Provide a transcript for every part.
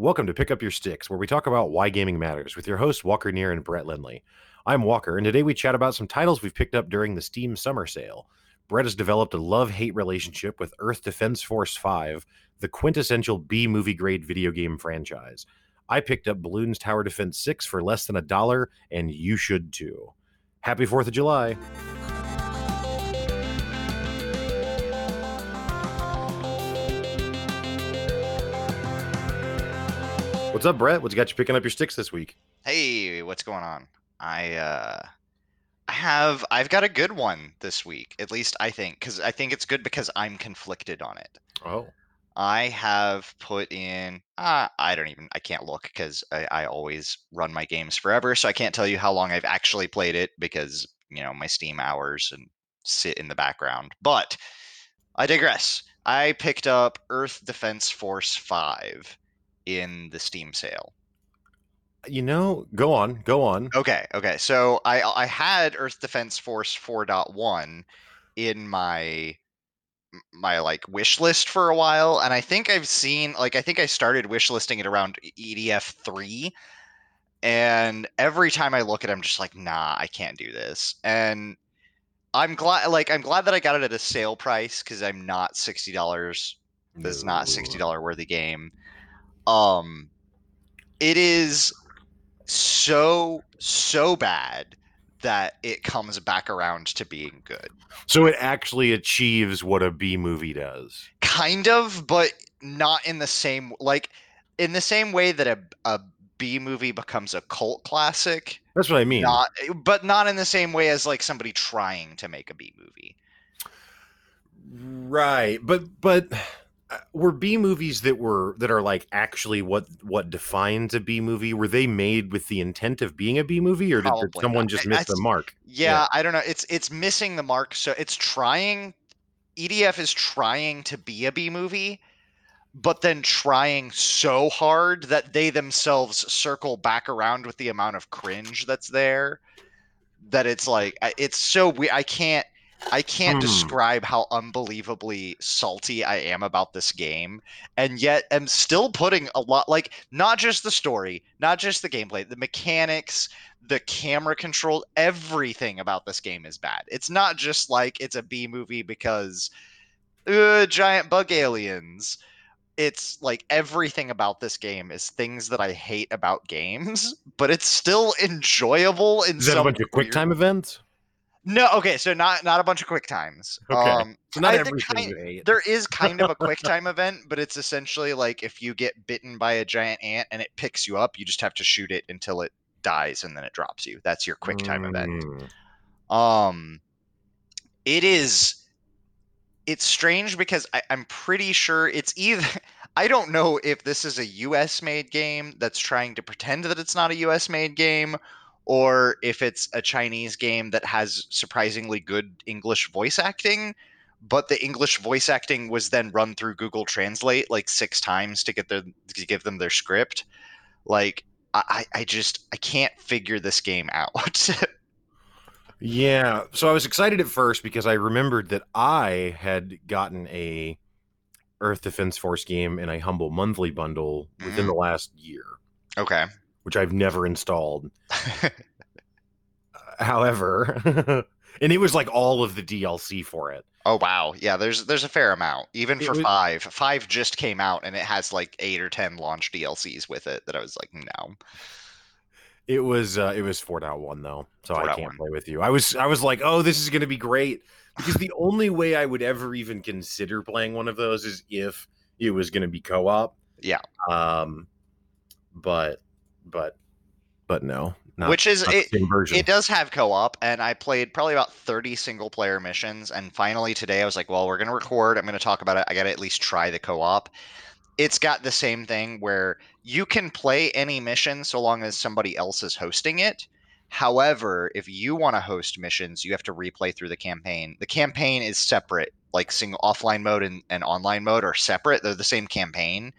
Welcome to Pick Up Your Sticks, where we talk about why gaming matters with your hosts Walker Neer and Brett Lindley. I'm Walker, and today we chat about some titles we've picked up during the Steam Summer Sale. Brett has developed a love hate relationship with Earth Defense Force 5, the quintessential B movie grade video game franchise. I picked up Bloons Tower Defense 6 for less than a dollar, and you should too. Happy 4th of July! What's up, Brett? What's got you picking up your sticks this week? Hey, what's going on? I uh I have I've got a good one this week. At least I think cuz I think it's good because I'm conflicted on it. Oh. I have put in uh, I don't even I can't look cuz I, I always run my games forever, so I can't tell you how long I've actually played it because, you know, my Steam hours and sit in the background. But I digress. I picked up Earth Defense Force 5 in the Steam sale. You know, go on, go on. Okay, okay. So I I had Earth Defense Force 4.1 in my my like wish list for a while and I think I've seen like I think I started wish listing it around EDF 3 and every time I look at it I'm just like nah, I can't do this. And I'm glad like I'm glad that I got it at a sale price cuz I'm not $60 this is not $60 worthy game um it is so so bad that it comes back around to being good So it actually achieves what a B movie does. kind of but not in the same like in the same way that a, a b movie becomes a cult classic That's what I mean. not but not in the same way as like somebody trying to make a b movie Right, but but Uh, were B movies that were that are like actually what what defines a B movie? Were they made with the intent of being a B movie, or did, Probably someone not. just miss the mark? yeah, i don't know it's it's missing the mark so it's trying edf is trying to be a b movie but then trying so hard that they themselves circle back around with the amount of cringe that's there that it's like it's so we I can't I can't Hmm. describe how unbelievably salty I am about this game and yet am still putting a lot like not just the story, not just the gameplay, the mechanics, the camera control, everything about this game is bad. It's not just like it's a B movie because uh, giant bug aliens it's like everything about this game is things that I hate about games, but it's still enjoyable in Is that a some bunch of quick time events? No, okay, so not not a bunch of quick times. Okay. Um, So not I everything kind- there is kind of a quick time event, but it's essentially like if you get bitten by a giant ant and it picks you up, you just have to shoot it until it dies and then it drops you. That's your quick time event. Mm. Um, it is. It's strange because I, I'm pretty sure it's either. I don't know if this is a U.S. made game that's trying to pretend that it's not a U.S. made game, or if it's a Chinese game that has surprisingly good English voice acting. But the English voice acting was then run through Google Translate like six times to get their to give them their script. Like I, I just I can't figure this game out. Yeah. So I was excited at first because I remembered that I had gotten a Earth Defense Force game in a humble monthly bundle within Mhm. the last year, okay. Which I've never installed. However, and it was like all of the DLC for it. Oh wow, yeah. There's there's a fair amount, even It for was- five. Five just came out, and it has like eight or ten launch DLCs with it. That I was like, no. It was uh, it was 4.1 though, so I can't 4.1. play with you. I was I was like, "Oh, this is going to be great." Because the only way I would ever even consider playing one of those is if it was going to be co-op. Yeah. Um but but but no. Not, Which is it. same version. It does have co-op, and I played probably about thirty single-player missions. And finally today, I was like, well, we're gonna record. I'm gonna talk about it. I gotta at least try the co-op. It's got the same thing where you can play any mission so long as somebody else is hosting it. However, if you want to host missions, you have to replay through the campaign. The campaign is separate, like single offline mode and, and online mode are separate. They're the same campaign,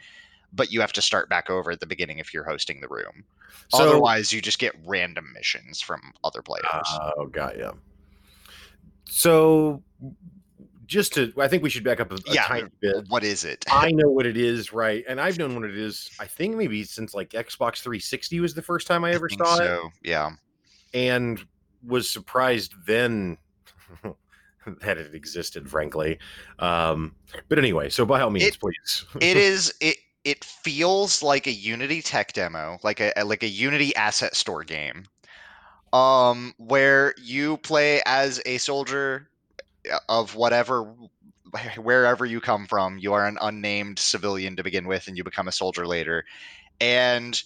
but you have to start back over at the beginning if you're hosting the room. so Otherwise, you just get random missions from other players. Oh, got ya. So just to, I think we should back up a, a Yeah. tiny bit. What is it? I know what it is, right? And I've known what it is. I think maybe since like Xbox 360 was the first time I ever think saw it. Yeah. and was surprised then that it existed. Frankly, um, but anyway. So by all means, It- please. it is it it feels like a unity tech demo like a like a unity asset store game um where you play as a soldier uh, of whatever wherever you come from. You are an unnamed civilian to begin with and you become a soldier later. And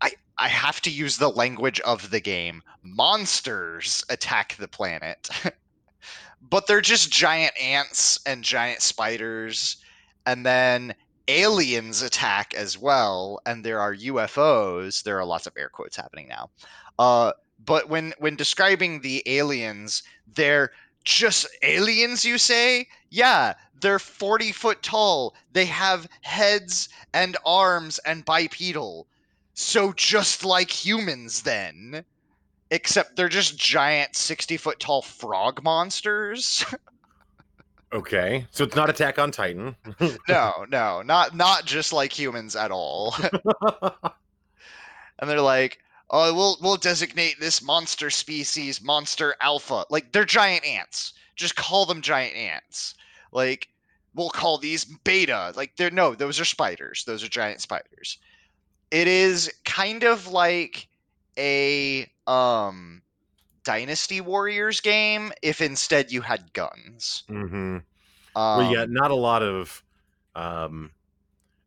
i i have to use the language of the game. Monsters attack the planet. But they're just giant ants and giant spiders. And then aliens attack as well and there are ufos there are lots of air quotes happening now uh, but when when describing the aliens they're just aliens you say? Yeah they're 40 foot tall they have heads and arms and bipedal so just like humans then except they're just giant 60 foot tall frog monsters okay, so it's not Attack on Titan. no, no, not not just like humans at all. and they're like, "Oh, we'll we'll designate this monster species Monster Alpha." Like they're giant ants. Just call them giant ants. Like we'll call these Beta. Like they're no, those are spiders. Those are giant spiders. It is kind of like a um Dynasty Warriors game if instead you had guns. hmm Um, well, yeah, not a lot of, um,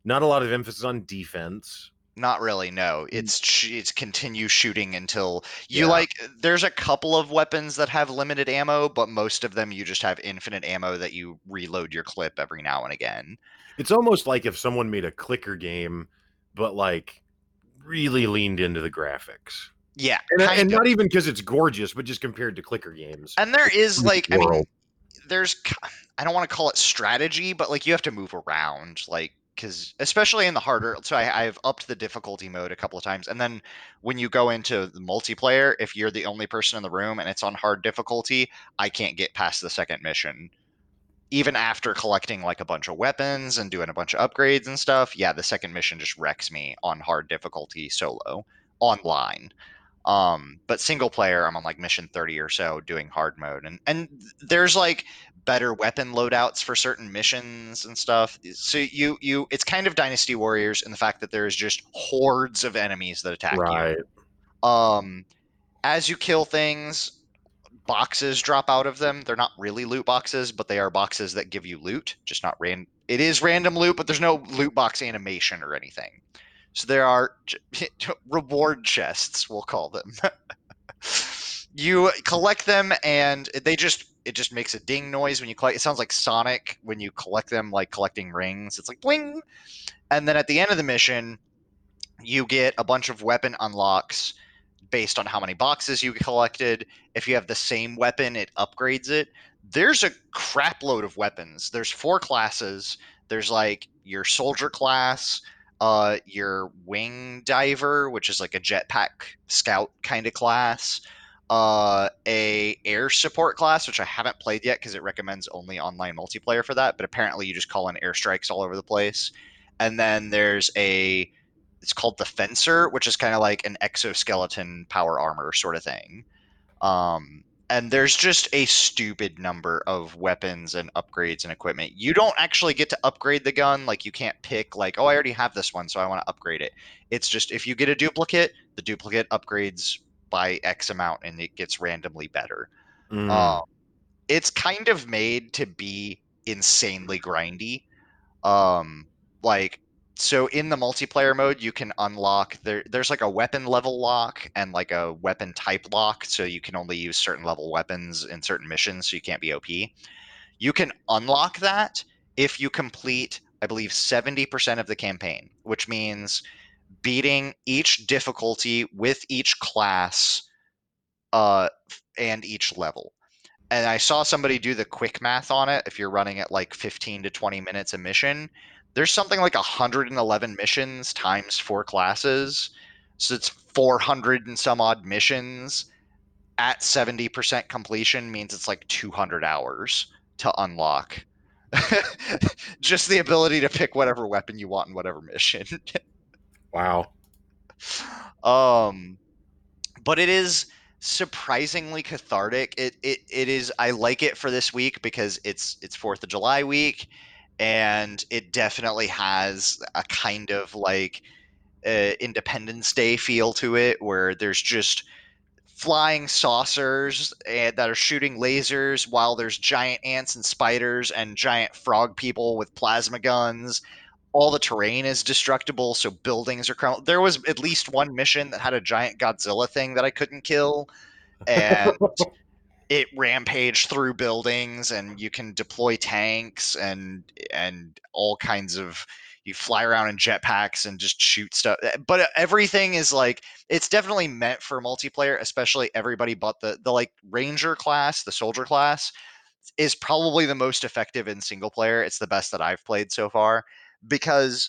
not a lot of emphasis on defense. Not really. No, it's it's continue shooting until you Yeah. like. There's a couple of weapons that have limited ammo, but most of them you just have infinite ammo that you reload your clip every now and again. It's almost like if someone made a clicker game, but like really leaned into the graphics, Yeah, and, uh, and not even because it's gorgeous, but just compared to clicker games. And there is like, I mean, there's I don't want to call it strategy, but like you have to move around, like because especially in the harder. So I, I've upped the difficulty mode a couple of times, and then when you go into the multiplayer, if you're the only person in the room and it's on hard difficulty, I can't get past the second mission. Even after collecting like a bunch of weapons and doing a bunch of upgrades and stuff, yeah, the second mission just wrecks me on hard difficulty solo online. Um, but single player, I'm on like mission 30 or so doing hard mode. And and there's like better weapon loadouts for certain missions and stuff. So you you it's kind of Dynasty Warriors in the fact that there's just hordes of enemies that attack right. you. Um as you kill things, boxes drop out of them. They're not really loot boxes, but they are boxes that give you loot, just not ran it is random loot, but there's no loot box animation or anything. So there are reward chests, we'll call them. you collect them and they just it just makes a ding noise when you collect it sounds like Sonic when you collect them like collecting rings. It's like bling. And then at the end of the mission, you get a bunch of weapon unlocks based on how many boxes you collected. If you have the same weapon, it upgrades it. There's a crap load of weapons. There's four classes. There's like your soldier class, uh, your wing diver, which is like a jetpack scout kind of class, uh, a air support class, which I haven't played yet because it recommends only online multiplayer for that. But apparently, you just call in airstrikes all over the place. And then there's a it's called the fencer which is kind of like an exoskeleton power armor sort of thing um, and there's just a stupid number of weapons and upgrades and equipment you don't actually get to upgrade the gun like you can't pick like oh i already have this one so i want to upgrade it it's just if you get a duplicate the duplicate upgrades by x amount and it gets randomly better Mm. um, it's kind of made to be insanely grindy. Um, like so in the multiplayer mode, you can unlock there. There's like a weapon level lock and like a weapon type lock, so you can only use certain level weapons in certain missions, so you can't be OP. You can unlock that if you complete, I believe, 70% of the campaign, which means beating each difficulty with each class uh, and each level. And I saw somebody do the quick math on it. If you're running at like 15 to 20 minutes a mission, there's something like 111 missions times four classes. So it's 400 and some odd missions at 70% completion means it's like 200 hours to unlock. Just the ability to pick whatever weapon you want in whatever mission. wow. Um but it is surprisingly cathartic. It it it is I like it for this week because it's it's 4th of July week and it definitely has a kind of like uh, Independence Day feel to it where there's just flying saucers and, that are shooting lasers while there's giant ants and spiders and giant frog people with plasma guns all the terrain is destructible so buildings are crumbling. there was at least one mission that had a giant godzilla thing that i couldn't kill and it rampaged through buildings and you can deploy tanks and and all kinds of you fly around in jetpacks and just shoot stuff. Eh, but everything is like it's definitely meant for multiplayer, especially everybody but the the like ranger class, the soldier class is probably the most effective in single player. It's the best that I've played so far because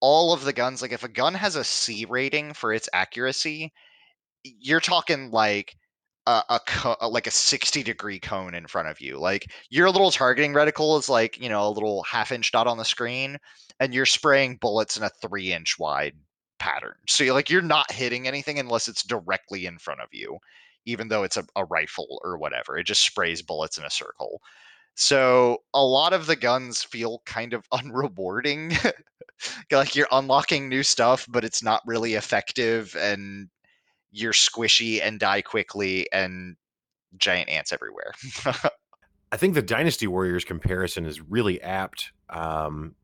all of the guns like if a gun has a C rating for its accuracy, you're talking like a, a, like a 60 degree cone in front of you. Like your little targeting reticle is like, you know, a little half inch dot on the screen and you're spraying bullets in a 3 inch wide pattern. So you're like you're not hitting anything unless it's directly in front of you, even though it's a, a rifle or whatever. It just sprays bullets in a circle. So a lot of the guns feel kind of unrewarding. like you're unlocking new stuff, but it's not really effective and you're squishy and die quickly and giant ants everywhere. I think the Dynasty Warriors comparison is really apt. Um,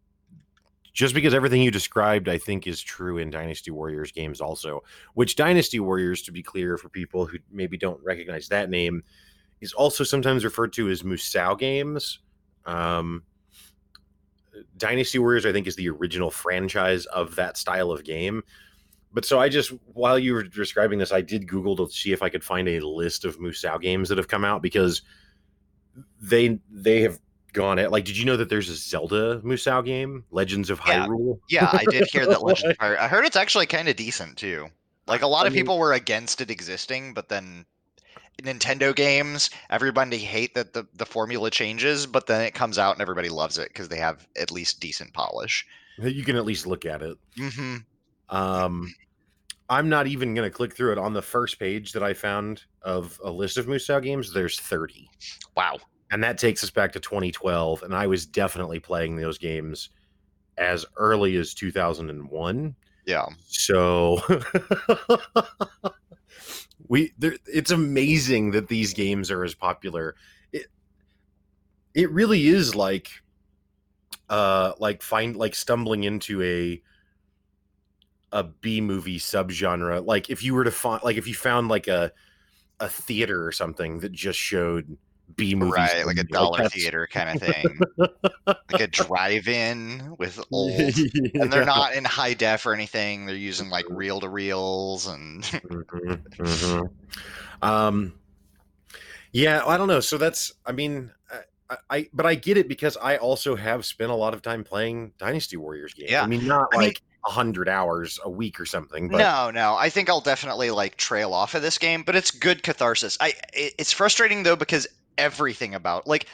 just because everything you described, I think, is true in Dynasty Warriors games also. Which Dynasty Warriors, to be clear for people who maybe don't recognize that name, is also sometimes referred to as Musou games. Um, Dynasty Warriors, I think, is the original franchise of that style of game but so I just while you were describing this, I did Google to see if I could find a list of Musou games that have come out because they they have gone at like did you know that there's a Zelda Musou game, Legends of yeah. Hyrule? Yeah, I did hear that Legends of Hyrule. I heard it's actually kind of decent too. Like a lot I of mean, people were against it existing, but then Nintendo games, everybody hate that the, the formula changes, but then it comes out and everybody loves it because they have at least decent polish. You can at least look at it. Mm-hmm. Um, I'm not even going to click through it. On the first page that I found of a list of Musou games, there's 30. Wow. And that takes us back to 2012. And I was definitely playing those games as early as 2001. Yeah. So we there, it's amazing that these games are as popular. It it really is like uh like find like stumbling into a a B movie subgenre. Like if you were to find, like if you found like a a theater or something that just showed B movies, right? Like a dollar like theater kind of thing, like a drive-in with old, yeah. and they're not in high def or anything. They're using like reel to reels and. mm-hmm, mm-hmm. Um, yeah, I don't know. So that's, I mean, I, I, but I get it because I also have spent a lot of time playing Dynasty Warriors games. Yeah, I mean, not I like. Mean, hundred hours a week or something. But... No, no, I think I'll definitely like trail off of this game, but it's good catharsis. I it's frustrating though because everything about like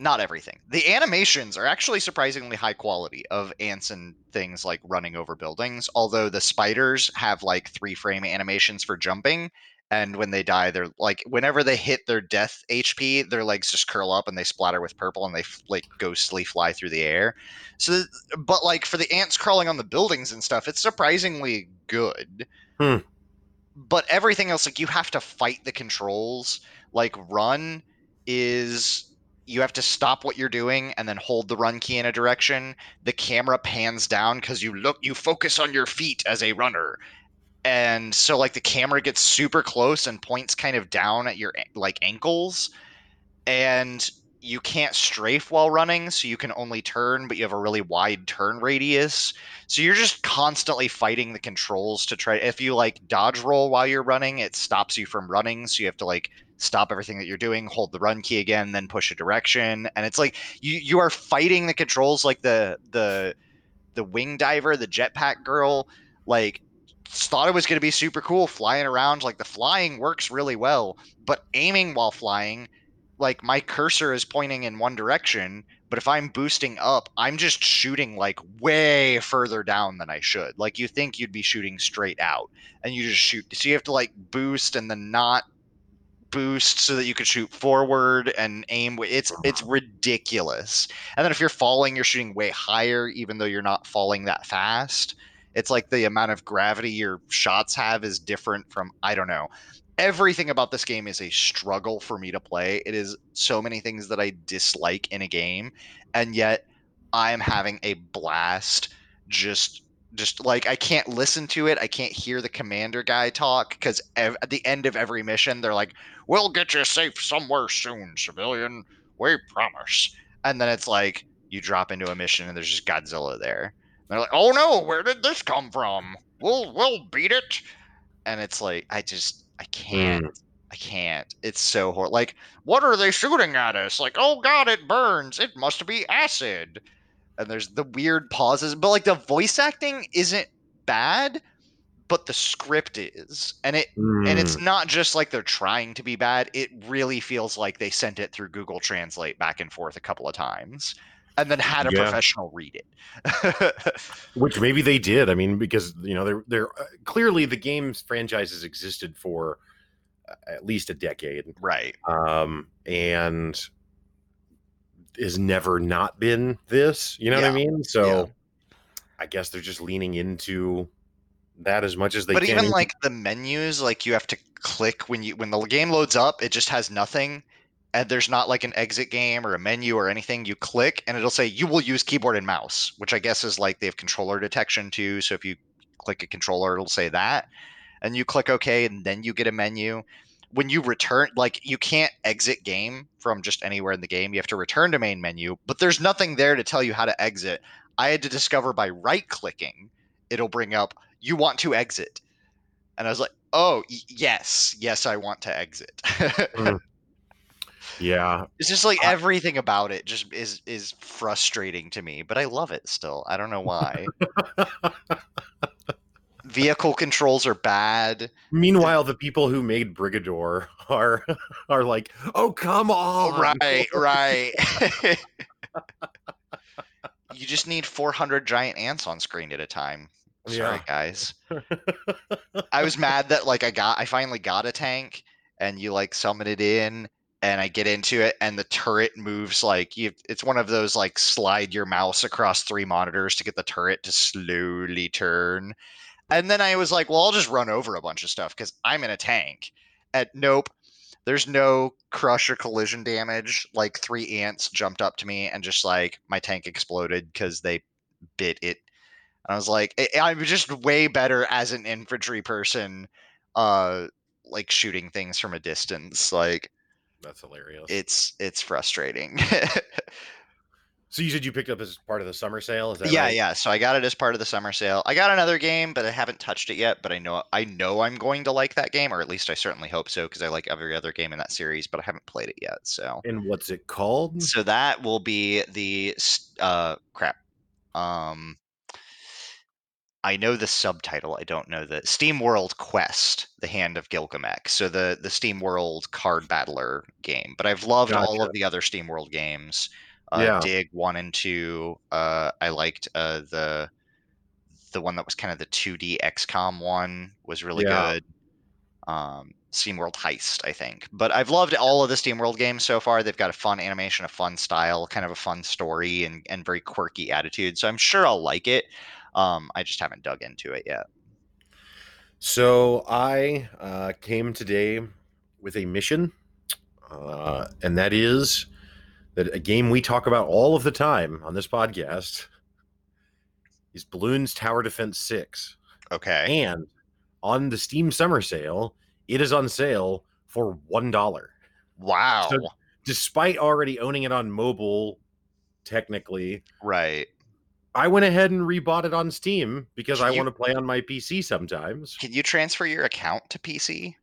not everything. The animations are actually surprisingly high quality of ants and things like running over buildings, although the spiders have like three frame animations for jumping and when they die they're like whenever they hit their death hp their legs just curl up and they splatter with purple and they like ghostly fly through the air. So but like for the ants crawling on the buildings and stuff it's surprisingly good. Hmm. but everything else like you have to fight the controls. Like run is you have to stop what you're doing and then hold the run key in a direction. The camera pans down because you look you focus on your feet as a runner and so like the camera gets super close and points kind of down at your like ankles and you can't strafe while running so you can only turn but you have a really wide turn radius. So you're just constantly fighting the controls to try if you like dodge roll while you're running it stops you from running so you have to like stop everything that you're doing hold the run key again then push a direction and it's like you you are fighting the controls like the the the wing diver the jetpack girl like thought it was going to be super cool flying around. Like the flying works really well, but aiming while flying like my cursor is pointing in one direction, but if I'm boosting up, I'm just shooting like way further down than I should. Like you think you'd be shooting straight out, and you just shoot. So you have to like boost and then not boost so that you could shoot forward and aim. It's it's ridiculous. And then if you're falling, you're shooting way higher, even though you're not falling that fast. It's like the amount of gravity your shots have is different from I don't know. Everything about this game is a struggle for me to play. It is so many things that I dislike in a game, and yet I am having a blast just just like I can't listen to it. I can't hear the commander guy talk because ev- at the end of every mission, they're like, "We'll get you safe somewhere soon, civilian. We promise." And then it's like you drop into a mission and there's just Godzilla there. They're like, "Oh no, where did this come from? We'll we'll beat it." And it's like I just I can't. Mm. I can't. It's so horrible. Like, what are they shooting at us? Like, oh god, it burns. It must be acid and there's the weird pauses but like the voice acting isn't bad but the script is and it and it's Mm. not just like they're trying to be bad it really feels like they sent it through google translate back and forth a couple of times and then had a Yeah. professional read it Which maybe they did. I mean, because you know they're they're uh, clearly the game's franchises existed for uh, at least a decade, right um, and has never not been this. You know what I mean? So Yeah. I guess they're just leaning into that as much as they but can. But even like the menus like you have to click when you when the game loads up it just has nothing and there's not like an exit game or a menu or anything you click and it'll say you will use keyboard and mouse which i guess is like they have controller detection too so if you click a controller it'll say that. And you click ok and then you get a menu. When you return like you can't exit game from just anywhere in the game. You have to return to main menu but there's nothing there to tell you how to exit. I had to discover by right clicking it'll bring up you want to exit. And i was like oh y- yes yes i want to exit. Mm. Yeah, it's just like I- everything about it just is is frustrating to me but i love it still. I don't know why. Vehicle controls are bad. Meanwhile, the people who made Brigador are are like, "Oh, come oh, on!" right right. You just need 400 giant ants on screen at a time. Sorry Yeah. guys. I was mad that like I got I finally got a tank and you like summon it in and I get into it and the turret moves like you it's one of those like slide your mouse across three monitors to get the turret to slowly turn. And then I was like, well, I'll just run over a bunch of stuff because I'm in a tank. At nope, there's no crush or collision damage. Like three ants jumped up to me and just like my tank exploded because they bit it and I was like, I'm just way better as an infantry person, uh, like shooting things from a distance. Like That's hilarious. it's it's frustrating. so you said you picked up as part of the summer sale? Is that yeah, right? yeah. So I got it as part of the summer sale. I got another game, but I haven't touched it yet. But I know I know I'm going to like that game, or at least I certainly hope so, because I like every other game in that series, but I haven't played it yet. So And what's it called? so that will be the uh crap. Um I know the subtitle. I don't know the SteamWorld Quest: The Hand of Gilgamesh. So the the SteamWorld card battler game. But I've loved all of the other SteamWorld games. Uh, Yeah. Dig one and two. Uh, I liked uh, the the one that was kind of the 2D XCOM one was really Yeah. good. Um, SteamWorld Heist, I think. But I've loved all of the SteamWorld games so far. They've got a fun animation, a fun style, kind of a fun story, and and very quirky attitude. So I'm sure I'll like it. Um, I just haven't dug into it yet. So I uh, came today with a mission, uh, and that is that a game we talk about all of the time on this podcast is Bloons Tower Defense Six, Okay. and on the Steam Summer Sale, it is on sale for one dollar, Wow. despite already owning it on mobile. Technically, right. I went ahead and rebought it on Steam because Can I you- want to play on my PC sometimes. Can you transfer your account to PC?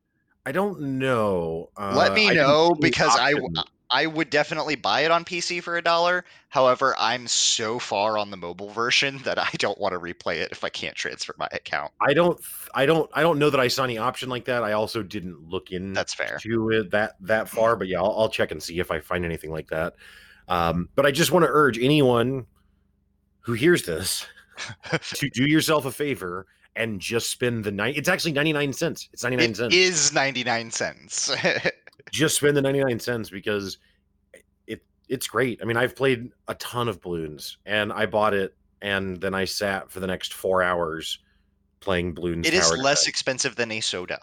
I don't know. Let Uh, me I didn't know see the because I w- option. I would definitely buy it on PC for a dollar. However, I'm so far on the mobile version that I don't want to replay it if I can't transfer my account. I don't, I don't, I don't know that I saw any option like that. I also didn't look in That's fair. to it that that far, but yeah, I'll, I'll check and see if I find anything like that. Um, but I just want to urge anyone who hears this to do yourself a favor and just spend the night. It's actually ninety nine cents. It's ninety nine It cents. is 99 cents. just spend the 99 cents because it it's great. I mean, I've played a ton of bloons and I bought it and then I sat for the next 4 hours playing bloons. it is less expensive than a soda.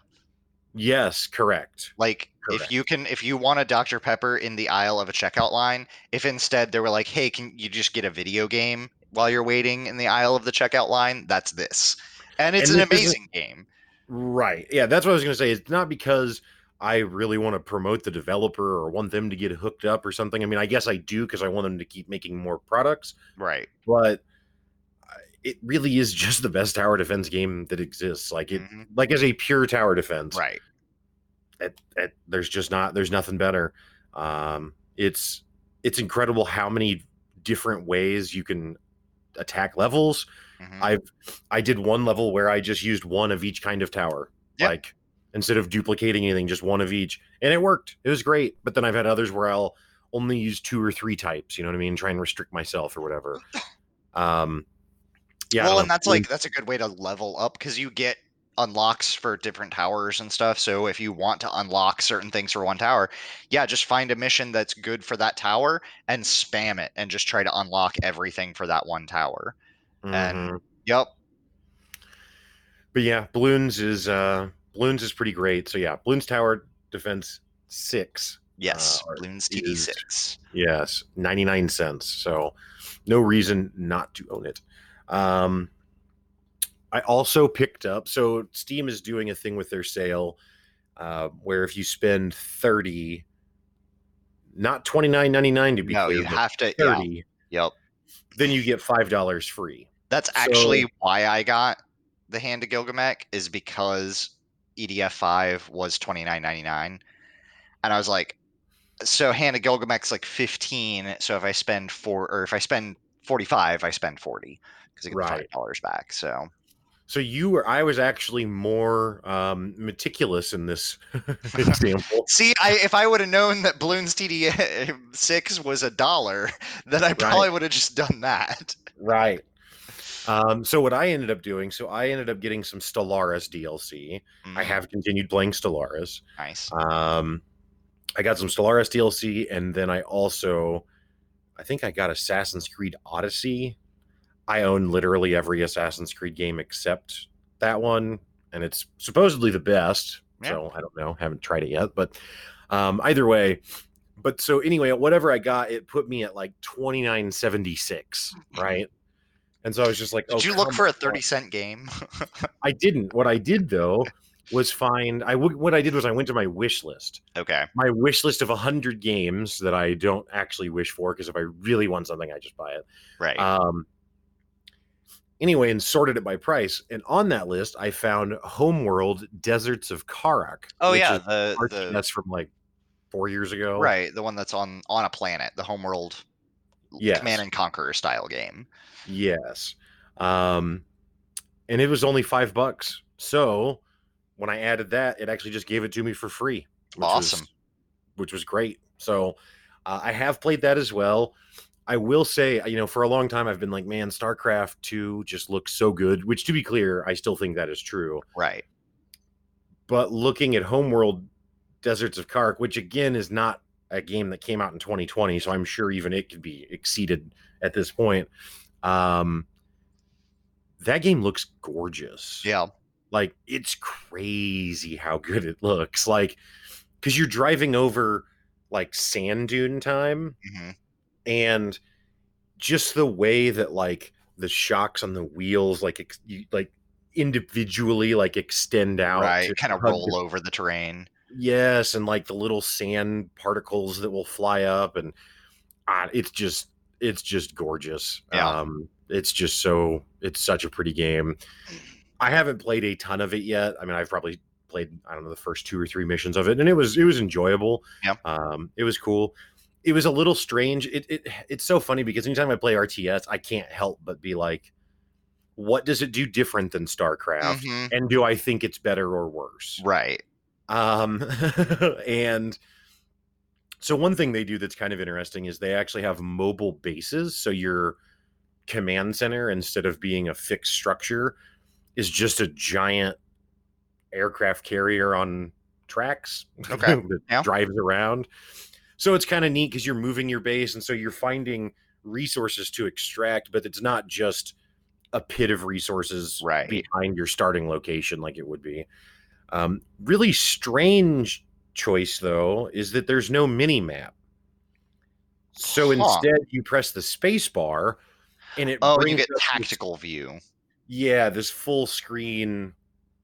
Yes, correct. Like Correct. if you can if you want a Dr. Pepper in the aisle of a checkout line, if instead they were like, "Hey, can you just get a video game while you're waiting in the aisle of the checkout line?" That's this. And it's And an amazing game. Right. Yeah, that's what I was going to say. It's not because I really want to promote the developer or want them to get hooked up or something. I mean, I guess I do because I want them to keep making more products, Right. but it really is just the best tower defense game that exists. Like it Mhm. like as a pure tower defense. Right. it, it, there's just not there's nothing better um it's it's incredible how many different ways you can attack levels. Mhm. i've i did one level where i just used one of each kind of tower Yeah. like instead of duplicating anything just one of each and it worked. It was great but then i've had others where i'll only use two or three types you know what i mean? Try and restrict myself or whatever. Um yeah well, and that's like that's a good way to level up because you get unlocks for different towers and stuff. So if you want to unlock certain things for one tower, yeah, just find a mission that's good for that tower and spam it and just try to unlock everything for that one tower. and- Mhm. Yep. but yeah, bloons is uh bloons is pretty great. So yeah, bloons tower defense six. Yes. Uh, Bloons is- TD6. Yes, ninety nine cents. So no reason not to own it. Um, I also picked up. So Steam is doing a thing with their sale uh, where if you spend thirty, not twenty nine ninety nine to be No, clear, you have to. Yeah. thirty, Yep. then you get five dollars free. That's actually why I got the Hand of Gilgamesh is because EDF five was twenty nine ninety nine, and I was like, so Hand of Gilgamesh like fifteen. So if I spend four, or if I spend forty five, I spend forty because I get the five dollars back. So So you were, I was actually more um, meticulous in this example. see, I if I would have known that Bloons TD six was a dollar, then I probably would have just done that. Right. Um, so what I ended up doing, so I ended up getting some Stellaris DLC. I Mm, have continued playing Stellaris. nice. Um, I got some Stellaris DLC, and then I also, I think I got Assassin's Creed Odyssey. I own literally every Assassin's Creed game except that one, and it's supposedly the best. Yeah. So I don't know, haven't tried it yet, but um, either way. But so anyway, whatever I got, it put me at like twenty nine seventy six, right? And so I was just like, Did oh, you look for a thirty cent game? I didn't. What I did though was find. I w- what I did was I went to my wish list okay. my wish list of 100 games that I don't actually wish for because if I really want something, I just buy it. Right. Um, anyway, and sorted it by price. And on that list, I found Homeworld Deserts of Kharak. oh yeah, the the RTS from like four years ago. Right, the one that's on on a planet, the homeworld Yes. command and conquer style game. Yes. Um, and it was only five bucks. So when I added that, it actually just gave it to me for free. Which Awesome. Was, which was great. So uh, I have played that as well. I will say, you know, for a long time, I've been like, man, StarCraft 2 just looks so good, which to be clear, I still think that is true. Right. But looking at Homeworld Deserts of Kharak, which again is not a game that came out in 2020, so I'm sure even it could be exceeded at this point. Um, that game looks gorgeous. Yeah. Like it's crazy how good it looks. Like because you're driving over like sand dune time, hmm and just the way that like the shocks on the wheels like ex- you, like individually like extend out Right. to Kind of roll over the terrain. Yes, and like the little sand particles that will fly up, and uh, it's just it's just gorgeous. Yeah. Um, it's just so it's such a pretty game. I haven't played a ton of it yet. I mean, I've probably played I don't know the first two or three missions of it, and it was it was enjoyable. Yeah. Um, it was cool. It was a little strange. It, it it's so funny because anytime I play RTS, I can't help but be like, what does it do different than StarCraft? Mhm. And do I think it's better or worse? Right. Um, and so one thing they do that's kind of interesting is they actually have mobile bases. So your command center, instead of being a fixed structure, is just a giant aircraft carrier on tracks Okay, that yeah. drives around. So it's kind of neat because you're moving your base, and so you're finding resources to extract, but it's not just a pit of resources Right. behind your starting location like it would be. Um, really strange choice though is that there's no mini map. So Huh. instead, you press the space bar, and it Oh, you brings get up this- tactical view. yeah, this full screen,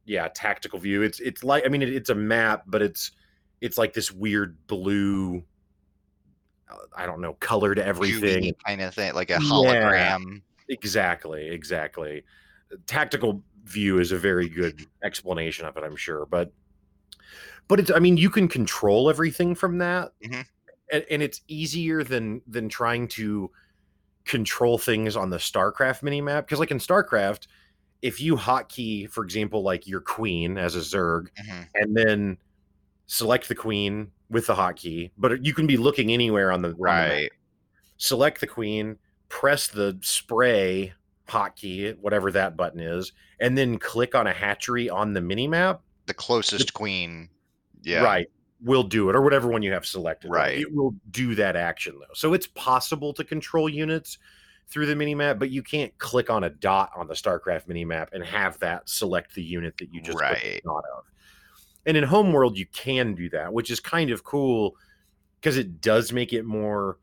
yeah, tactical view. It's it's like I mean it, it's a map, but it's it's like this weird blue. I don't know, colored everything. kind of thing, like a Yeah. hologram. Exactly, exactly. Tactical view is a very good explanation of it, I'm sure. But but it's I mean, you can control everything from that. Mhm. And, and it's easier than than trying to control things on the StarCraft mini map. Because like in StarCraft, if you hotkey, for example, like your queen as a Zerg, Mhm. and then select the queen with the hotkey, but you can be looking anywhere on the the Right. select the queen, press the spray hotkey, whatever that button is, and then click on a hatchery on the mini map. The closest queen. Yeah. Right. Will do it, or whatever one you have selected. Right. It will do that action though. So it's possible to control units through the mini map, but you can't click on a dot on the StarCraft mini map and have that select the unit that you just the Right. dot of. And in Homeworld, you can do that, which is kind of cool because it does make it more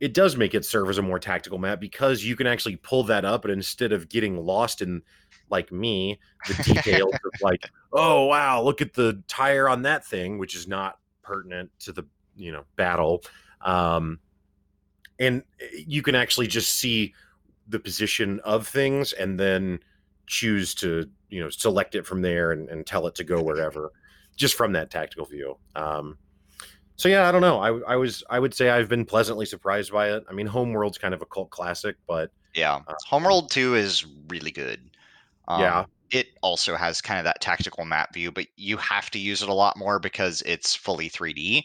it does make it serve as a more tactical map because you can actually pull that up and instead of getting lost in like me the details of like oh wow look at the tire on that thing which is not pertinent to the you know battle um and eh, you can actually just see the position of things and then choose to you know select it from there and, and tell it to go wherever just from that tactical view um so yeah i don't know I, I was i would say i've been pleasantly surprised by it i mean homeworld's kind of a cult classic but Yeah. Homeworld 2 is really good. Um, Yeah. It also has kind of that tactical map view, but you have to use it a lot more because it's fully 3D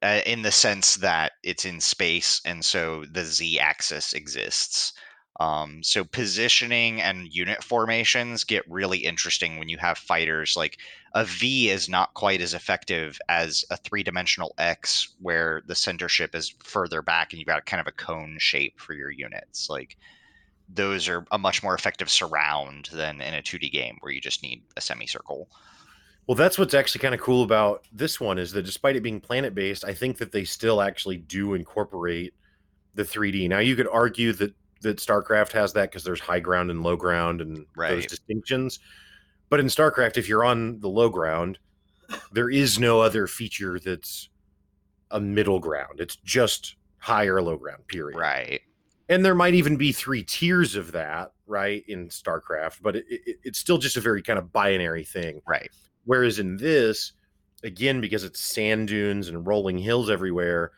uh, in the sense that it's in space. And so the Z axis exists. Um, so positioning and unit formations get really interesting when you have fighters. Like a V is not quite as effective as a three dimensional X, where the center ship is further back and you've got kind of a cone shape for your units. Like those are a much more effective surround than in a 2D game where you just need a semicircle. Well, that's what's actually kind of cool about this one is that despite it being planet based, I think that they still actually do incorporate the 3D. Now, you could argue that that StarCraft has that because there's high ground and low ground and those distinctions. But in StarCraft, if you're on the low ground, there is no other feature that's a middle ground. It's just high or low ground, period Right. and there might even be three tiers of that right in starcraft but it, it, it's still just a very kind of binary thing Right. whereas in this again because it's sand dunes and rolling hills everywhere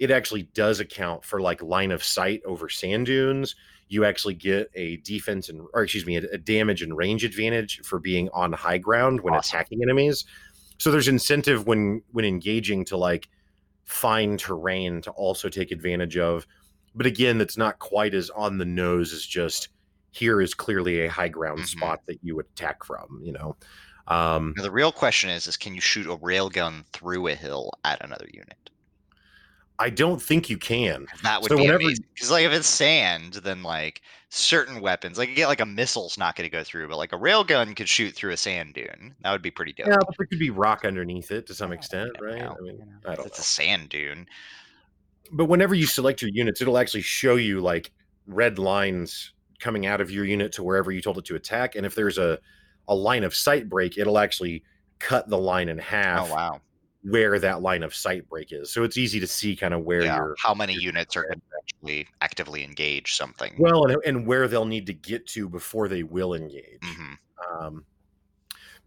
it actually does account for like line of sight over sand dunes you actually get a defense and or excuse me a, a damage and range advantage for being on high ground when Awesome. attacking enemies so there's incentive when when engaging to like find terrain to also take advantage of but again that's not quite as on the nose as just here is clearly a high ground Mhm. spot that you would attack from you know um Now, the real question is: is can you shoot a railgun through a hill at another unit? I don't think you can That would So be whenever- amazing. Because like if it's sand, then like certain weapons, like you get like a missile's not going to go through, but like a railgun could shoot through a sand dune. That would be pretty dope. yeah but there could be rock underneath it to some extent right know, i mean you know, i don't it's know a sand dune. but whenever you select your units it'll actually show you like red lines coming out of your unit to wherever you told it to attack and if there's a a line of sight break it'll actually cut the line in oh, half Oh wow! Where that line of sight break is so it's easy to see kind of where Yeah. you're How many units are actually actively engage something? well and, and where they'll need to get to before they will engage Mhm. um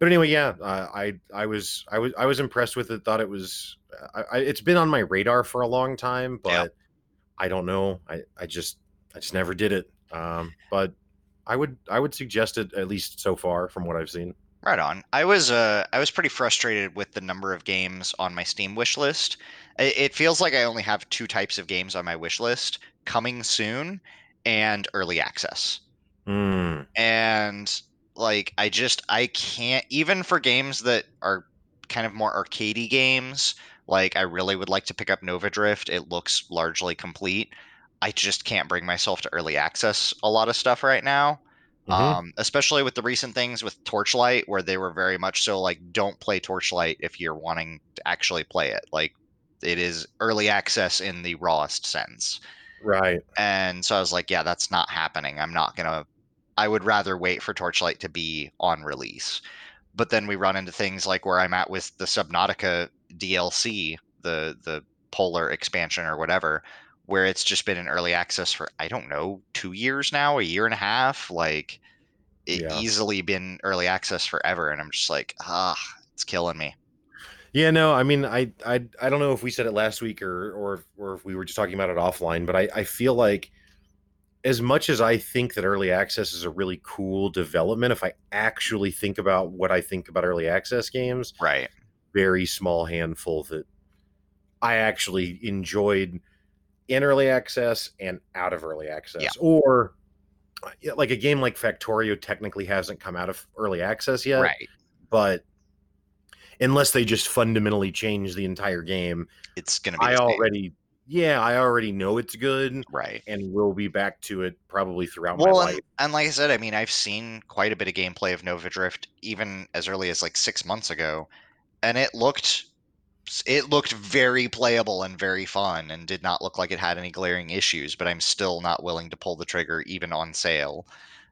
but anyway, yeah, uh, I I was I was I was impressed with it. Thought it was. I, I, it's been on my radar for a long time, but Yeah. I don't know. I I just I just never did it. Um, but I would I would suggest it at least so far from what I've seen. Right on. I was uh I was pretty frustrated with the number of games on my Steam wish list. It, feels like I only have two types of games on my wish list: coming soon and early access. Mm, And like I just I can't even for games that are kind of more arcadey games, like I really would like to pick up Nova Drift. It looks largely complete. I just can't bring myself to early access a lot of stuff right now. Mhm. Um, especially with the recent things with Torchlight, where they were very much so like, don't play Torchlight if you're wanting to actually play it. Like, it is early access in the rawest sense. right. And so I was like, yeah, that's not happening. I'm not going to, I would rather wait for Torchlight to be on release. But then we run into things like where I'm at with the Subnautica DLC, the, the Polar expansion or whatever, where it's just been in early access for, I don't know, two years now, a year and a half. Like, it Yeah. easily been early access forever. And I'm just like, ah, it's killing me. Yeah, no, I mean, I, I, I don't know if we said it last week or, or, or if we were just talking about it offline, but I, I feel like as much as I think that early access is a really cool development, if I actually think about what I think about early access games, Right. very small handful that I actually enjoyed in early access and out of early access, Yeah. or like a game like Factorio technically hasn't come out of early access yet, Right. but unless they just fundamentally change the entire game, It's going to be I already, yeah, I already know it's good Right. and we'll be back to it probably throughout my life. and, and like I said, I mean, I've seen quite a bit of gameplay of Nova Drift even as early as like six months ago, and it looked it looked very playable and very fun, and did not look like it had any glaring issues. But I'm still not willing to pull the trigger even on sale,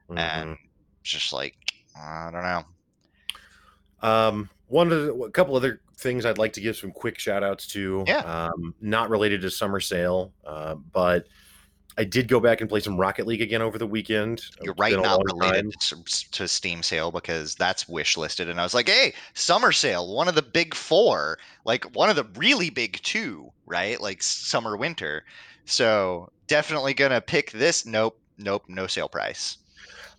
Mhm. and just like I don't know. Um, one of the, a couple other things I'd like to give some quick shout outs to. Yeah. Um, not related to summer sale, uh, but I did go back and play some Rocket League again over the weekend. You're right, not related time. to, to Steam sale because that's wish listed, and I was like, hey, summer sale, one of the big four, like one of the really big two, right? Like summer winter. So definitely gonna pick this. Nope, nope, no sale price.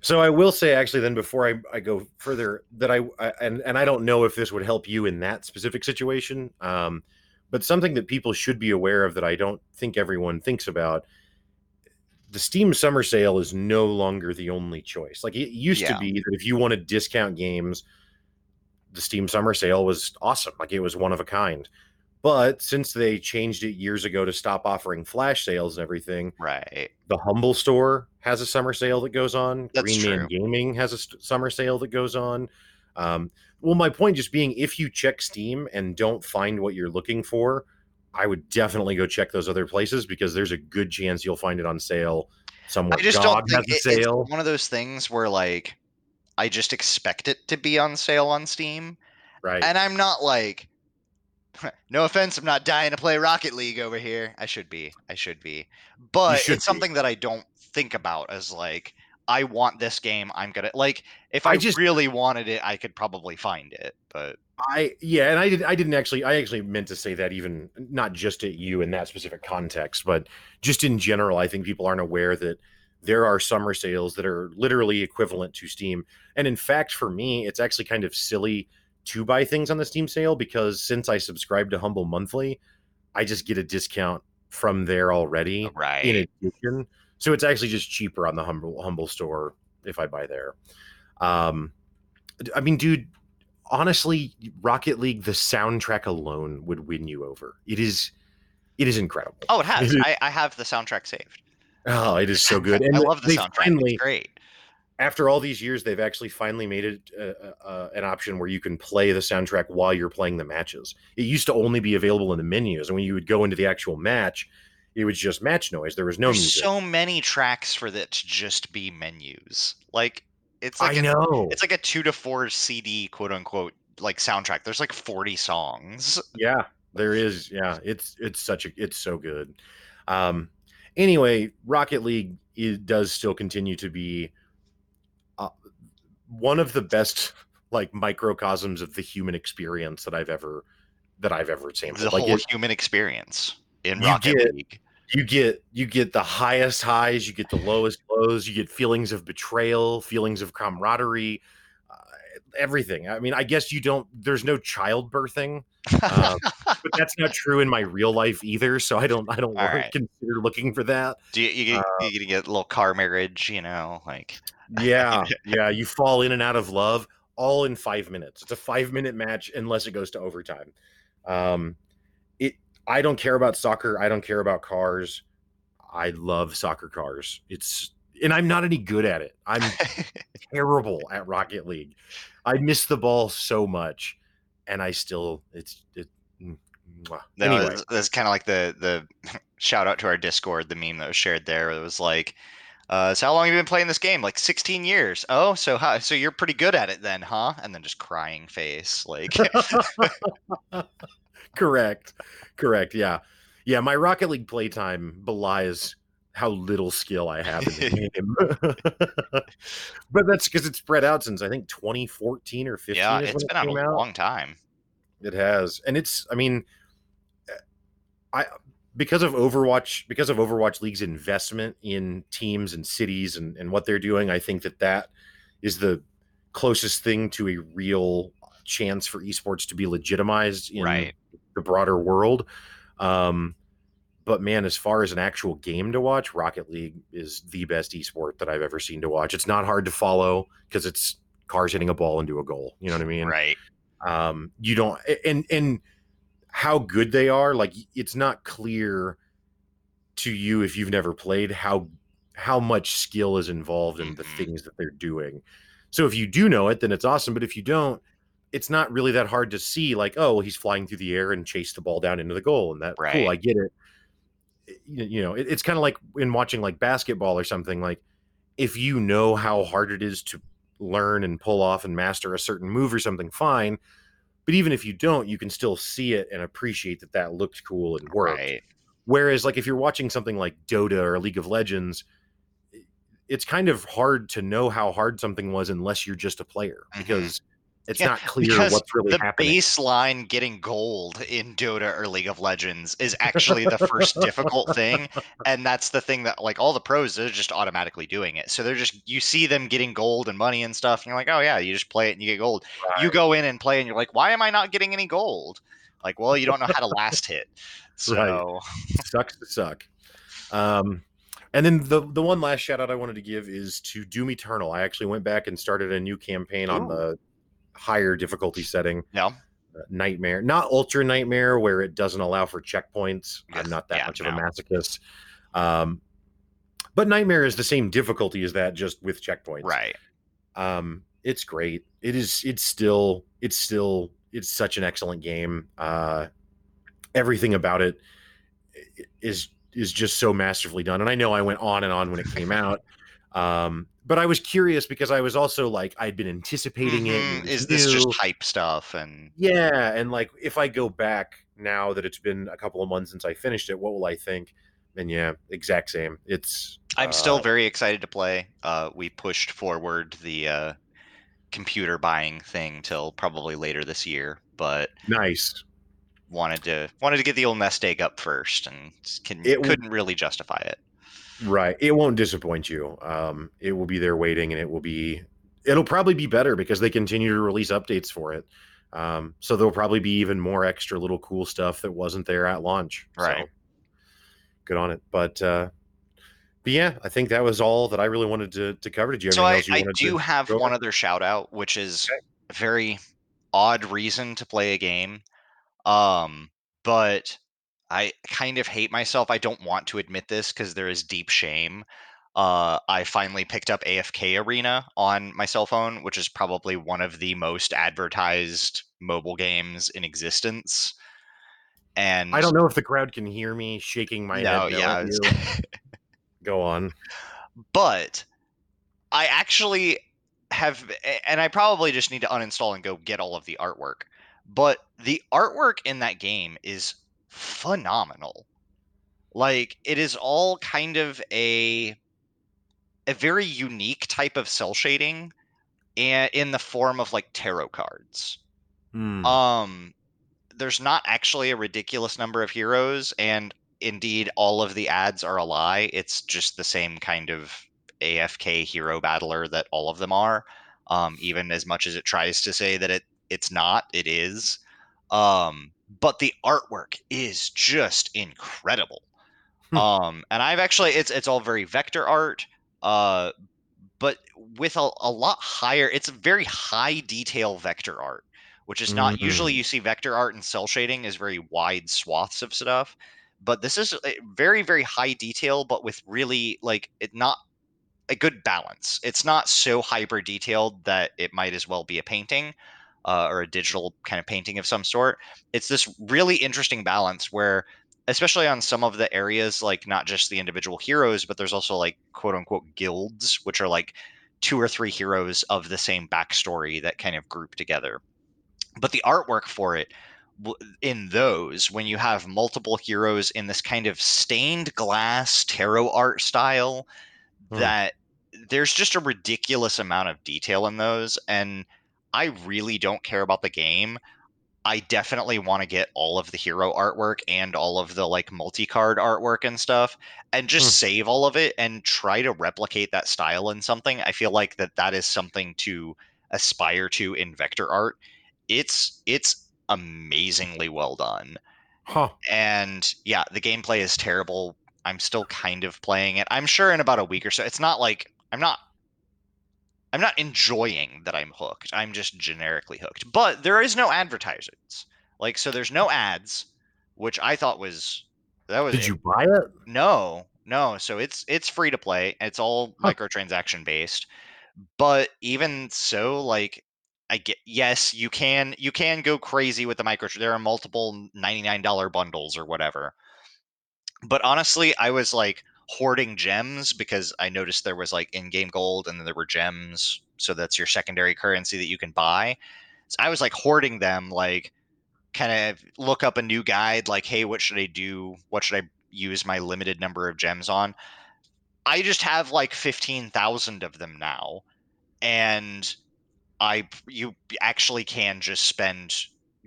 So I will say actually then before I, I go further that I, I and and I don't know if this would help you in that specific situation. Um, but something that people should be aware of that I don't think everyone thinks about. The Steam Summer Sale is no longer the only choice. Like it used Yeah. to be that if you wanted discount games, the Steam Summer Sale was awesome. Like it was one of a kind. But since they changed it years ago to stop offering flash sales and everything, Right. the Humble Store has a summer sale that goes on. That's Green Man Gaming has a st- summer sale that goes on. Um, well, my point just being, if you check Steam and don't find what you're looking for, I would definitely go check those other places because there's a good chance you'll find it on sale somewhere. I just God don't think it- sale. it's one of those things where like I just expect it to be on sale on Steam, right. and I'm not like. No offense, I'm not dying to play Rocket League over here. I should be. I should be. But should it's be. something that I don't think about as like I want this game. I'm gonna like if I, I just- really wanted it, I could probably find it. But I yeah, and I did I didn't actually I actually meant to say that even not just at you in that specific context, but just in general, I think people aren't aware that there are summer sales that are literally equivalent to Steam. And in fact, for me, it's actually kind of silly to buy things on the Steam sale because since I subscribe to Humble Monthly, I just get a discount from there already right, in addition. So it's actually just cheaper on the Humble Humble store if I buy there. Um, I mean, dude, honestly, Rocket League, the soundtrack alone would win you over. It is, it is incredible. oh, it has. Is I, I have the soundtrack saved. Oh, it is so good. And I love the soundtrack. Finally, it's great. after all these years, they've actually finally made it uh, uh, an option where you can play the soundtrack while you're playing the matches. It used to only be available in the menus, and when you would go into the actual match, it was just match noise. There was no There's music. so many tracks for that to just be menus. Like it's like I a, know. it's like a two to four CD quote unquote like soundtrack. There's like 40 songs. Yeah, there is. Yeah, it's it's such a it's so good. Um, anyway, Rocket League it does still continue to be uh, one of the best like microcosms of the human experience that I've ever that I've ever seen. The like whole it- human experience in Rocket League. You get you get the highest highs, you get the lowest lows, you get feelings of betrayal, feelings of camaraderie, uh, everything. I mean, I guess you don't. There's no childbirthing, um, but that's not true in my real life either. So I don't I don't right. consider looking for that. Do you, you, get, Uh, you gonna get a little car marriage? You know, like Yeah, yeah. You fall in and out of love all in five minutes. It's a five minute match unless it goes to overtime. Um. I don't care about soccer. I don't care about cars. I love soccer cars. It's and I'm not any good at it. I'm terrible at Rocket League. I miss the ball so much, and I still it's it. mm, mwah. No, anyway, that's, that's kind of like the the shout out to our Discord, the meme that was shared there. It was like, uh, "So how long have you been playing this game? Like 16 years. Oh, so how? So you're pretty good at it then, huh?" And then just crying face, like, correct, correct. Yeah, yeah. My Rocket League playtime belies how little skill I have in the game. but that's because it's spread out since I think 2014 or 15. yeah, it's been it out a out. long time. It has, and it's. I mean, eh, I because of Overwatch because of Overwatch League's investment in teams and cities and and what they're doing. I think that that is the closest thing to a real chance for esports to be legitimized in Right. The broader world. Um, but man, as far as an actual game to watch, Rocket League is the best esport that I've ever seen to watch. It's not hard to follow because it's cars hitting a ball into a goal. You know what I mean? Right. um you don't and and how good they are like it's not clear to you if you've never played how how much skill is involved in the Mhm. things that they're doing so if you do know it then it's awesome but if you don't it's not really that hard to see like oh he's flying through the air and chase the ball down into the goal and that Right. cool i get it you know it, it's kind of like in watching like basketball or something like if you know how hard it is to learn and pull off and master a certain move or something fine but even if you don't you can still see it and appreciate that that looked cool and worked Right. whereas like if you're watching something like dota or league of legends it's kind of hard to know how hard something was unless you're just a player Mhm. because it's Yeah, not clear what's really the happening baseline getting gold in Dota or League of Legends is actually the first difficult thing, and that's the thing that like all the pros they're just automatically doing it. So they're just you see them getting gold and money and stuff, and you're like, oh yeah, you just play it and you get gold. You go in and play, and you're like, why am I not getting any gold? Like, well, you don't know how to last hit. So sucks to suck. Um, and then the the one last shout out I wanted to give is to Doom Eternal. I actually went back and started a new campaign on the higher difficulty setting, yeah, uh, Nightmare, not Ultra Nightmare, where it doesn't allow for checkpoints. Yes, I'm not that yeah, much of no. a masochist. Um, but Nightmare is the same difficulty as that, just with checkpoints. right. um it's great it is it's still it's still it's such an excellent game uh everything about it is is is just so masterfully done and i know i went on and on when it came out um but i was curious because i was also like i'd been anticipating Mhm, it Is this just hype stuff? And yeah and like if i go back now that it's been a couple of months since i finished it what will i think and yeah exact same it's I'm still uh, very excited to play. Uh, we pushed forward the uh, computer buying thing till probably later this year, but nice wanted to wanted to get the old nest egg up first, and can, It couldn't really justify it. Right. It won't disappoint you. Um, it will be there waiting and it will be it'll probably be better because they continue to release updates for it. Um, so there'll probably be even more extra little cool stuff that wasn't there at launch. Right. So good on it. But uh but yeah, I think that was all that I really wanted to, to cover. Did you have So I, else you I do have one other shout out, which is a very odd reason to play a game. Um, but I kind of hate myself. I don't want to admit this because there is deep shame. Uh, I finally picked up AFK Arena on my cell phone, which is probably one of the most advertised mobile games in existence. And I don't know if the crowd can hear me shaking my no, head. no yeah, you. Go on. but I actually have, and I probably just need to uninstall and go get all of the artwork. But the artwork in that game is phenomenal. Like it is all kind of a a very unique type of cel shading and in the form of like tarot cards. Hmm. Um, there's not actually a ridiculous number of heroes, and indeed, all of the ads are a lie. It's just the same kind of AFK hero battler that all of them are. Um, even as much as it tries to say that it it's not, it is. Um, but the artwork is just incredible. Hmm. Um, and I've actually it's it's all very vector art. Uh, but with a, a lot higher, it's very high detail vector art, which is not usually Mm. you see vector art and cel shading is very wide swaths of stuff. But this is very, very high detail, but with really like it not a good balance. It's not so hyper detailed that it might as well be a painting uh, or a digital kind of painting of some sort. It's this really interesting balance where, especially on some of the areas, like not just the individual heroes, but there's also like quote unquote guilds, which are like two or three heroes of the same backstory that kind of group together. But the artwork for it in those, when you have multiple heroes in this kind of stained glass tarot art style, Hmm. that there's just a ridiculous amount of detail in those and I really don't care about the game. I definitely want to get all of the hero artwork and all of the like multi-card artwork and stuff and just Hmm. save all of it and try to replicate that style in something. I feel like that that is something to aspire to in vector art. It's it's amazingly well done Huh. and yeah, the gameplay is terrible. I'm still kind of playing it. I'm sure in about a week or so. It's not like I'm not I'm not enjoying that I'm hooked. I'm just generically hooked. But there is no advertisements. Like so there's no ads, which I thought was that was Did you buy it? no, no. So it's it's free to play. It's all Huh. microtransaction based. But even so, like I get yes, you can you can go crazy with the micro. There are multiple ninety nine dollar bundles or whatever. But honestly, I was like hoarding gems because I noticed there was like in game gold and then there were gems. So that's your secondary currency that you can buy. So I was like hoarding them, like kind of look up a new guide, like, hey, what should I do? What should I use my limited number of gems on? I just have like 15,000 of them now. And I you actually can just spend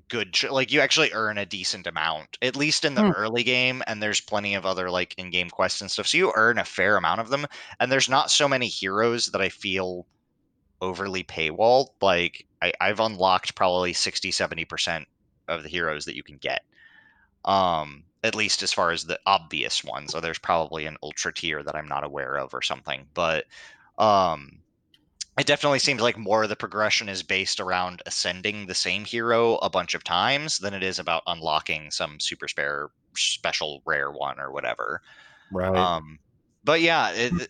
good ch- like you actually earn a decent amount at least in the Hmm. early game and there's plenty of other like in-game quests and stuff so you earn a fair amount of them and there's not so many heroes that i feel overly paywalled like I, i've unlocked probably 60 70% of the heroes that you can get um at least as far as the obvious ones so there's probably an ultra tier that i'm not aware of or something but um it definitely seems like more of the progression is based around ascending the same hero a bunch of times than it is about unlocking some super spare special rare one or whatever. Right. um but yeah it,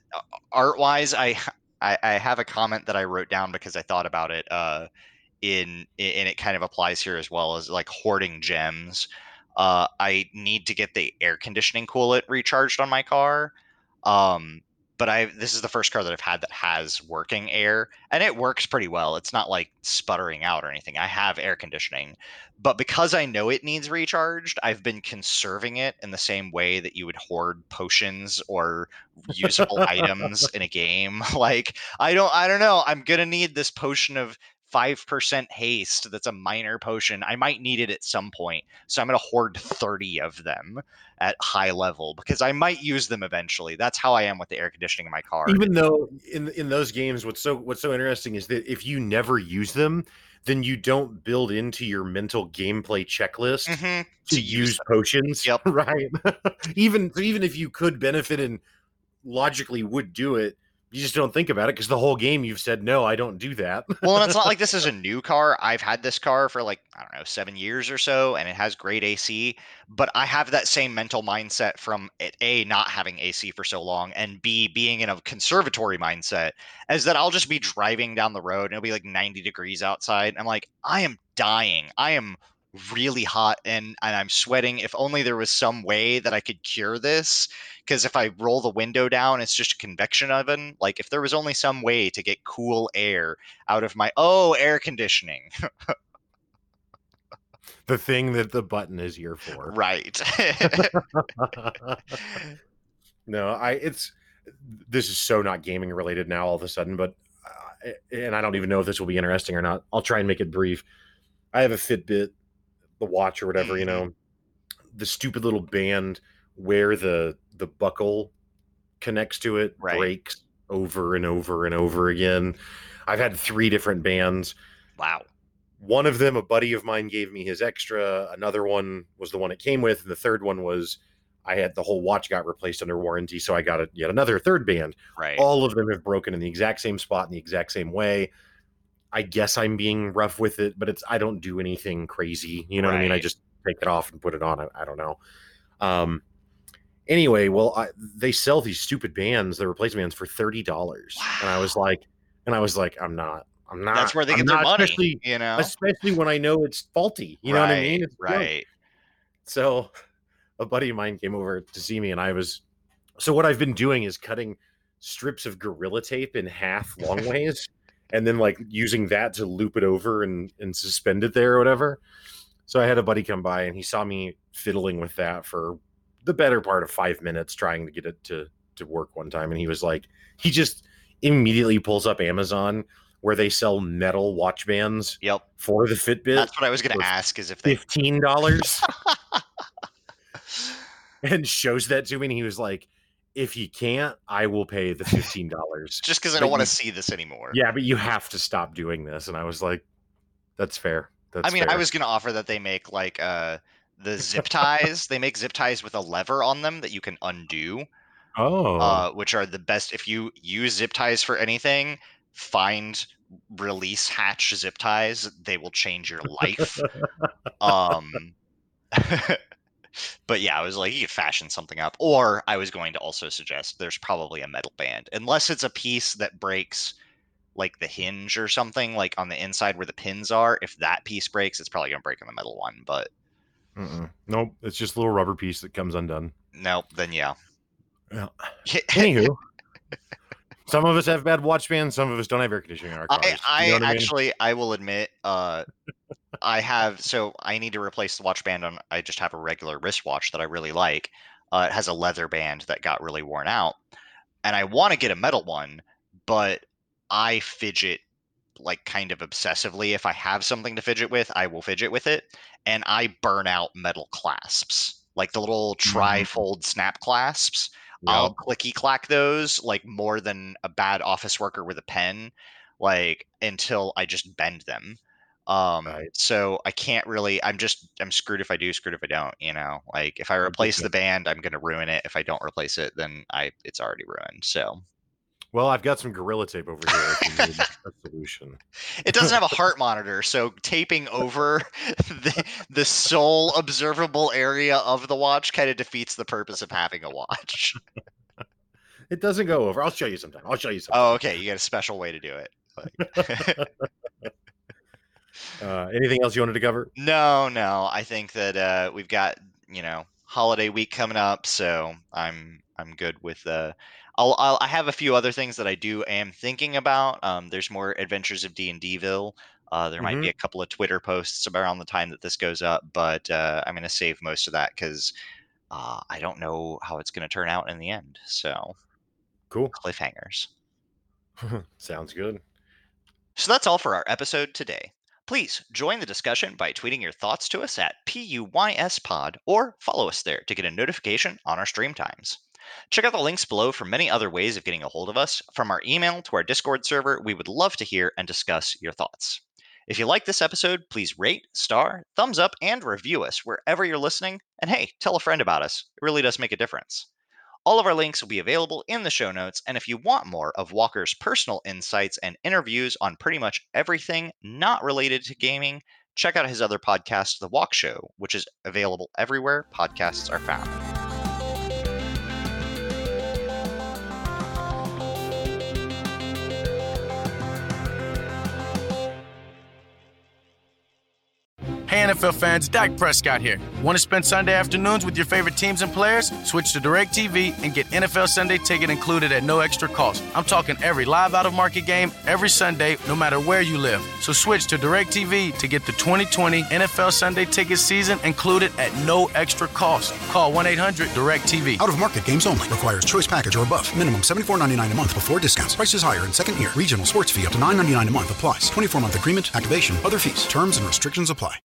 art wise I, I i have a comment that i wrote down because i thought about it uh in and it kind of applies here as well as like hoarding gems. Uh i need to get the air conditioning coolant recharged on my car. Um but i this is the first car that i've had that has working air and it works pretty well. It's not like sputtering out or anything. I have air conditioning but because i know it needs recharged i've been conserving it in the same way that you would hoard potions or usable items in a game. Like i don't i don't know. I'm gonna need this potion of 5% haste that's a minor potion i might need it at some point so i'm gonna hoard 30 of them at high level because i might use them eventually that's how i am with the air conditioning in my car Even though in in those games, what's so what's so interesting is that if you never use them, then you don't build into your mental gameplay checklist Mhm, to, to use use potions. Yep. Right. even even if you could benefit and logically would do it, you just don't think about it because the whole game you've said no, I don't do that. well, and it's not like this is a new car. I've had this car for like, I don't know, seven years or so, and it has great AC. But I have that same mental mindset from it, A, not having AC for so long, and B, being in a conservatory mindset, as that I'll just be driving down the road and it'll be like 90 degrees outside. I'm like, I am dying. I am really hot and, and I'm sweating. If only there was some way that I could cure this. Because if I roll the window down, it's just a convection oven. Like if there was only some way to get cool air out of my oh air conditioning, the thing that the button is here for. right? no, I it's this is so not gaming related now all of a sudden, but uh, and I don't even know if this will be interesting or not. I'll try and make it brief. I have a Fitbit, the watch or whatever, you Mhm. know, the stupid little band where the the buckle connects to it Right. breaks over and over and over again. I've had three different bands. Wow. One of them, a buddy of mine gave me his extra. Another one was the one it came with, and the third one was I had the whole watch got replaced under warranty, so I got a, yet another third band Right. all of them have broken in the exact same spot in the exact same way. I guess I'm being rough with it, but it's I don't do anything crazy. You know what I mean? I just take it off and put it on. I, I don't know. Um. Anyway, well, I, they sell these stupid bands, the replacement bands, for thirty dollars, and I was like, and I was like, I'm not. I'm not. That's where they I'm get their money. especially, you know. especially when I know it's faulty. You know what I mean? It's right. So a buddy of mine came over to see me and I was so what I've been doing is cutting strips of gorilla tape in half long ways and then like using that to loop it over and, and suspend it there or whatever. So I had a buddy come by and he saw me fiddling with that for the better part of five minutes trying to get it to to work one time and he was like he just immediately pulls up Amazon where they sell metal watch bands Yep. for the Fitbit That's what I was going to ask. Is if they fifteen dollars and shows that to me and he was like if you can't i will pay the fifteen dollars just because I don't want to see this anymore. yeah but you have to stop doing this and i was like that's fair that's I mean, I was going to offer that they make like uh the zip ties. they make zip ties with a lever on them that you can undo, oh uh, which are the best. If you use zip ties for anything, find release hatch zip ties. They will change your life. um, but yeah, I was like, you could fashion something up. Or I was going to also suggest there's probably a metal band, unless it's a piece that breaks like the hinge or something, like on the inside where the pins are. If that piece breaks, it's probably gonna break on the metal one. But Mm-mm. nope it's just a little rubber piece that comes undone nope, then yeah. Yeah. anywho some of us have bad watch bands some of us don't have air conditioning in our cars I, I You know what mean? actually I will admit uh I have so I need to replace the watch band on I just have a regular wristwatch that I really like. Uh, it has a leather band that got really worn out. And I want to get a metal one, but I fidget like kind of obsessively. If I have something to fidget with, I will fidget with it. And I burn out metal clasps. Like the little Mhm. tri-fold snap clasps. Yeah. I'll clicky clack those like more than a bad office worker with a pen, like until I just bend them. Um, Right. so I can't really. I'm just I'm screwed if I do, screwed if I don't. You know, like if I replace the band, I'm gonna ruin it. If I don't replace it, then I it's already ruined. So well i've got some gorilla tape over here if you need a solution it doesn't have a heart monitor, so taping over the the sole observable area of the watch kind of defeats the purpose of having a watch. it doesn't go over i'll show you sometime i'll show you sometime Oh, okay. You got a special way to do it. Uh, anything else you wanted to cover No, no. I think that uh, we've got you know holiday week coming up, so I'm I'm good with. Uh, I'll, I'll I have a few other things that I do am thinking about. Um, there's more Adventures of D and Dville. Uh, there might be a couple of Twitter posts around the time that this goes up, but uh, I'm going to save most of that because uh, I don't know how it's going to turn out in the end. So cool cliffhangers. sounds good So that's all for our episode today. Please join the discussion by tweeting your thoughts to us at PUYSPod or follow us there to get a notification on our stream times. Check out the links below for many other ways of getting a hold of us, from our email to our Discord server. We would love to hear and discuss your thoughts. If you like this episode, please rate, star, thumbs up, and review us wherever you're listening. And hey, tell a friend about us. It really does make a difference. All of our links will be available in the show notes, and if you want more of Walker's personal insights and interviews on pretty much everything not related to gaming, check out his other podcast, The Walk Show, which is available everywhere podcasts are found. NFL fans, Dak Prescott here. Want to spend Sunday afternoons with your favorite teams and players? Switch to DirecTV and get NFL Sunday ticket included at no extra cost. I'm talking every live out of market game every Sunday, no matter where you live. So switch to DirecTV to get the 2020 NFL Sunday ticket season included at no extra cost. Call 1 800 DirecTV. Out of market games only. Requires choice package or above. Minimum $74.99 a month before discounts. Prices higher in second year. Regional sports fee up to $9.99 a month applies. 24 month agreement, activation, other fees. Terms and restrictions apply.